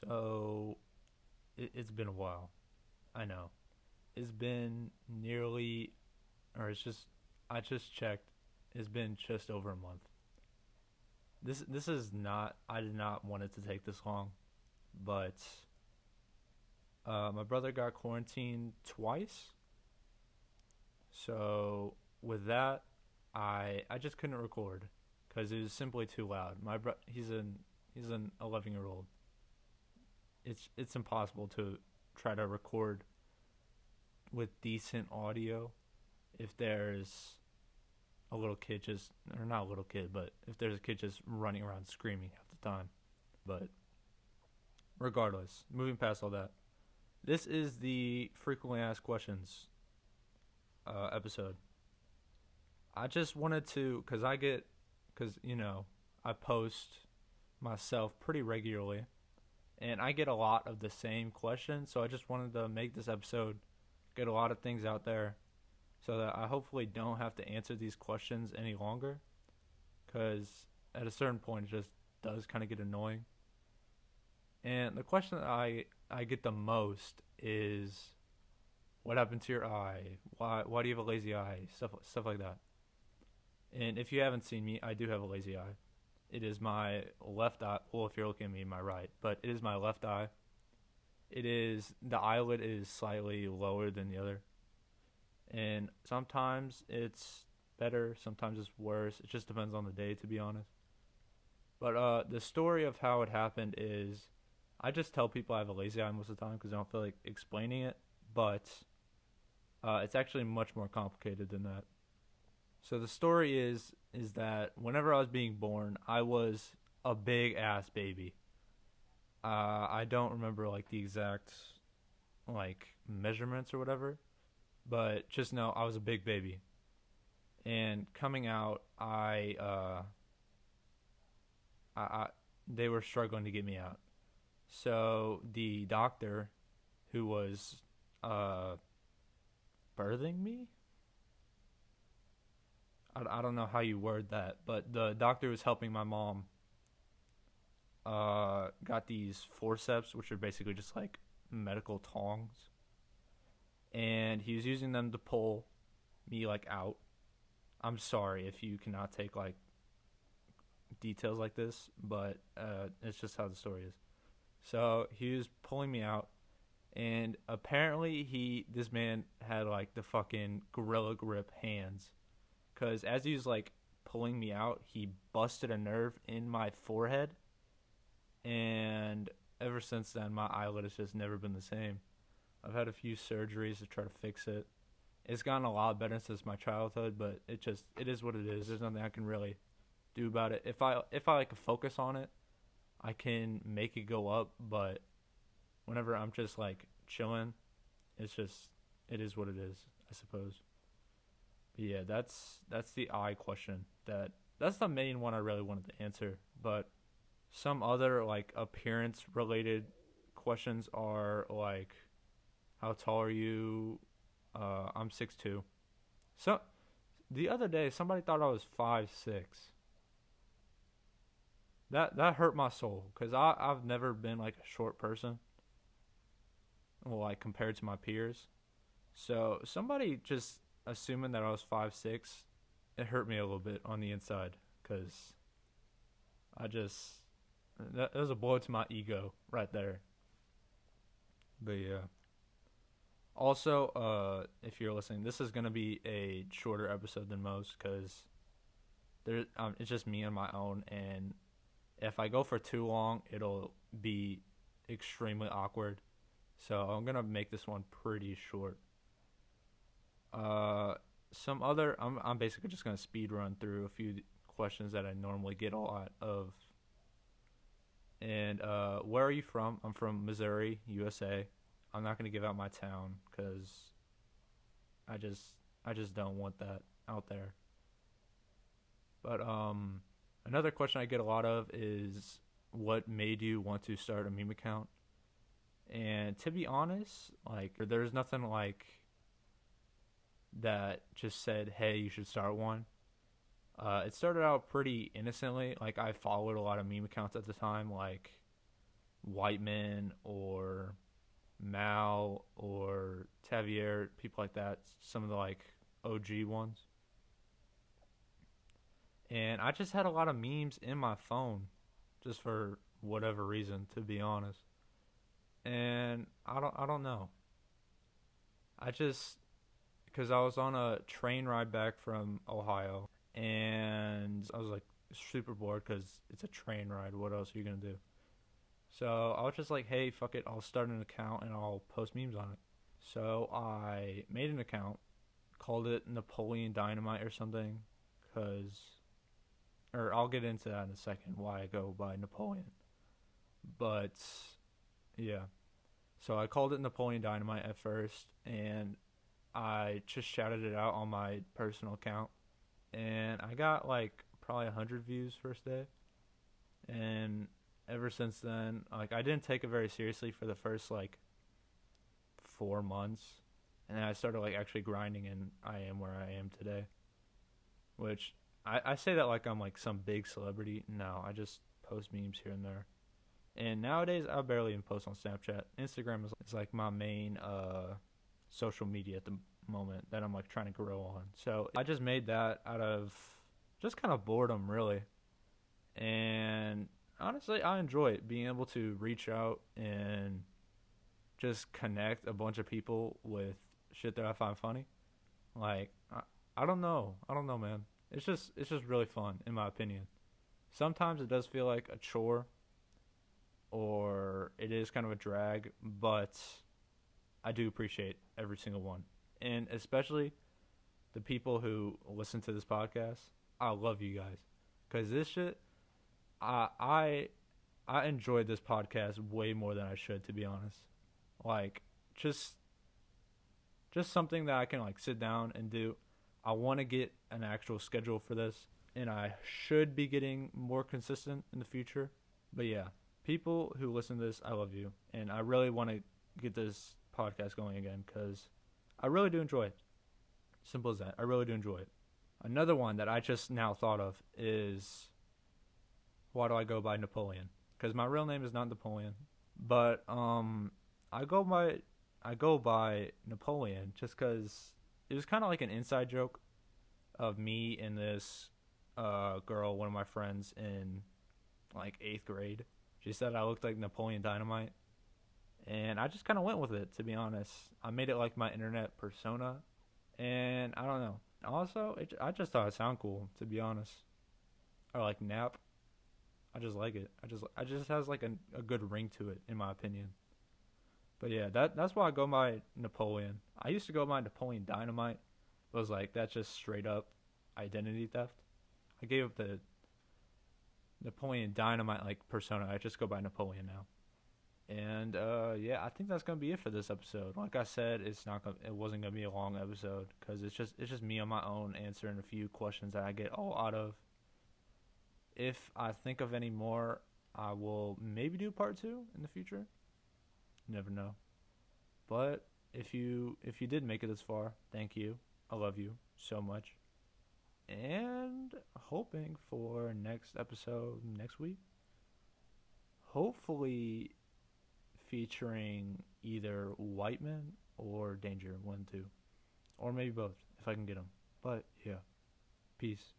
So, it, it's been a while. I know. It's been nearly, or it's just, I just checked. It's been just over a month. This this is not. I did not want it to take this long, but uh, my brother got quarantined twice. So with that, I I just couldn't record because it was simply too loud. My bro, he's an he's an 11 year old. It's it's impossible to try to record with decent audio if there's a little kid just or not a little kid, but if there's a kid just running around screaming half the time. But regardless, moving past all that, this is the frequently asked questions uh, episode. I just wanted to, cause I get, cause you know, I post myself pretty regularly, and I get a lot of the same questions. So I just wanted to make this episode, get a lot of things out there, so that I hopefully don't have to answer these questions any longer, cause at a certain point it just does kind of get annoying. And the question that I I get the most is, what happened to your eye? Why why do you have a lazy eye? Stuff stuff like that. And if you haven't seen me, I do have a lazy eye. It is my left eye. Well, if you're looking at me, my right, but it is my left eye. It is the eyelid is slightly lower than the other, and sometimes it's better, sometimes it's worse. It just depends on the day, to be honest. But uh, the story of how it happened is, I just tell people I have a lazy eye most of the time because I don't feel like explaining it. But uh, it's actually much more complicated than that. So the story is is that whenever I was being born, I was a big ass baby. Uh, I don't remember like the exact like measurements or whatever, but just know I was a big baby. And coming out, I uh, I, I they were struggling to get me out. So the doctor, who was uh, birthing me, I, I don't know how you word that, but the doctor was helping my mom. Uh, got these forceps, which are basically just like medical tongs, and he was using them to pull me like out. I'm sorry if you cannot take like details like this, but uh, it's just how the story is. So he was pulling me out, and apparently he this man had like the fucking gorilla grip hands because as he was like pulling me out, he busted a nerve in my forehead, and ever since then, my eyelid has just never been the same. I've had a few surgeries to try to fix it. It's gotten a lot better since my childhood, but it just it is what it is. There's nothing I can really do about it. If I if I like focus on it, I can make it go up, but whenever I'm just like chilling, it's just it is what it is, I suppose yeah, that's that's the eye question. That that's the main one I really wanted to answer. But some other like appearance related questions are like, how tall are you? Uh, I'm six two. So the other day somebody thought I was five six. That that hurt my soul because I I've never been like a short person. Well, like compared to my peers. So somebody just assuming that I was five six, it hurt me a little bit on the inside because I just that, that was a blow to my ego right there. But yeah. Also, uh, if you're listening, this is gonna be a shorter episode than most because there um, it's just me on my own, and if I go for too long, it'll be extremely awkward. So I'm gonna make this one pretty short. Uh, some other, I'm I'm basically just gonna speed run through a few questions that I normally get a lot of. And uh, where are you from? I'm from Missouri, USA. I'm not gonna give out my town because I just I just don't want that out there. But um, another question I get a lot of is what made you want to start a meme account? And to be honest, like there's nothing like that just said, "Hey, you should start one." Uh, it started out pretty innocently. Like I followed a lot of meme accounts at the time, like White Whiteman or Mal or Tavier, people like that, some of the like OG ones. And I just had a lot of memes in my phone just for whatever reason, to be honest. And I don't I don't know. I just because I was on a train ride back from Ohio and I was like super bored because it's a train ride. What else are you gonna do? So I was just like, hey, fuck it, I'll start an account and I'll post memes on it. So I made an account, called it Napoleon Dynamite or something, because, or I'll get into that in a second why I go by Napoleon. But yeah, so I called it Napoleon Dynamite at first, and I just shouted it out on my personal account, and I got like probably 100 views first day. And ever since then, like I didn't take it very seriously for the first like 4 months. And then I started like actually grinding and I am where I am today. Which I, I say that like I'm like some big celebrity. No, I just post memes here and there. And nowadays I barely even post on Snapchat. Instagram is, is like my main uh social media at the moment that I'm like trying to grow on. So I just made that out of just kind of boredom, really. And honestly, I enjoy it being able to reach out and just connect a bunch of people with shit that I find funny. Like I, I don't know, I don't know, man. It's just it's just really fun in my opinion. Sometimes it does feel like a chore or it is kind of a drag, but I do appreciate every single one. And especially the people who listen to this podcast. I love you guys because this shit, I I I enjoyed this podcast way more than I should, to be honest. Like just just something that I can like sit down and do. I want to get an actual schedule for this, and I should be getting more consistent in the future. But yeah, people who listen to this, I love you, and I really want to get this podcast going again because I really do enjoy it. Simple as that. I really do enjoy it. Another one that I just now thought of is why do I go by Napoleon? Because my real name is not Napoleon, but um, I go by I go by Napoleon just because it was kind of like an inside joke of me and this uh, girl, one of my friends in like eighth grade. She said I looked like Napoleon Dynamite, and I just kind of went with it. To be honest, I made it like my internet persona, and I don't know. Also, it, I just thought it sounded cool, to be honest. Or like nap. I just like it. I just I just has like a a good ring to it, in my opinion. But yeah, that that's why I go by Napoleon. I used to go by Napoleon Dynamite. It was like that's just straight up identity theft. I gave up the Napoleon Dynamite like persona. I just go by Napoleon now. And uh, yeah, I think that's gonna be it for this episode. Like I said, it's not gonna, it wasn't gonna be a long episode because it's just it's just me on my own answering a few questions that I get all out of. If I think of any more, I will maybe do part two in the future. Never know. But if you if you did make it this far, thank you. I love you so much. And hoping for next episode next week. Hopefully featuring either White Whiteman or Danger, one, two. Or maybe both, if I can get them. But yeah, peace.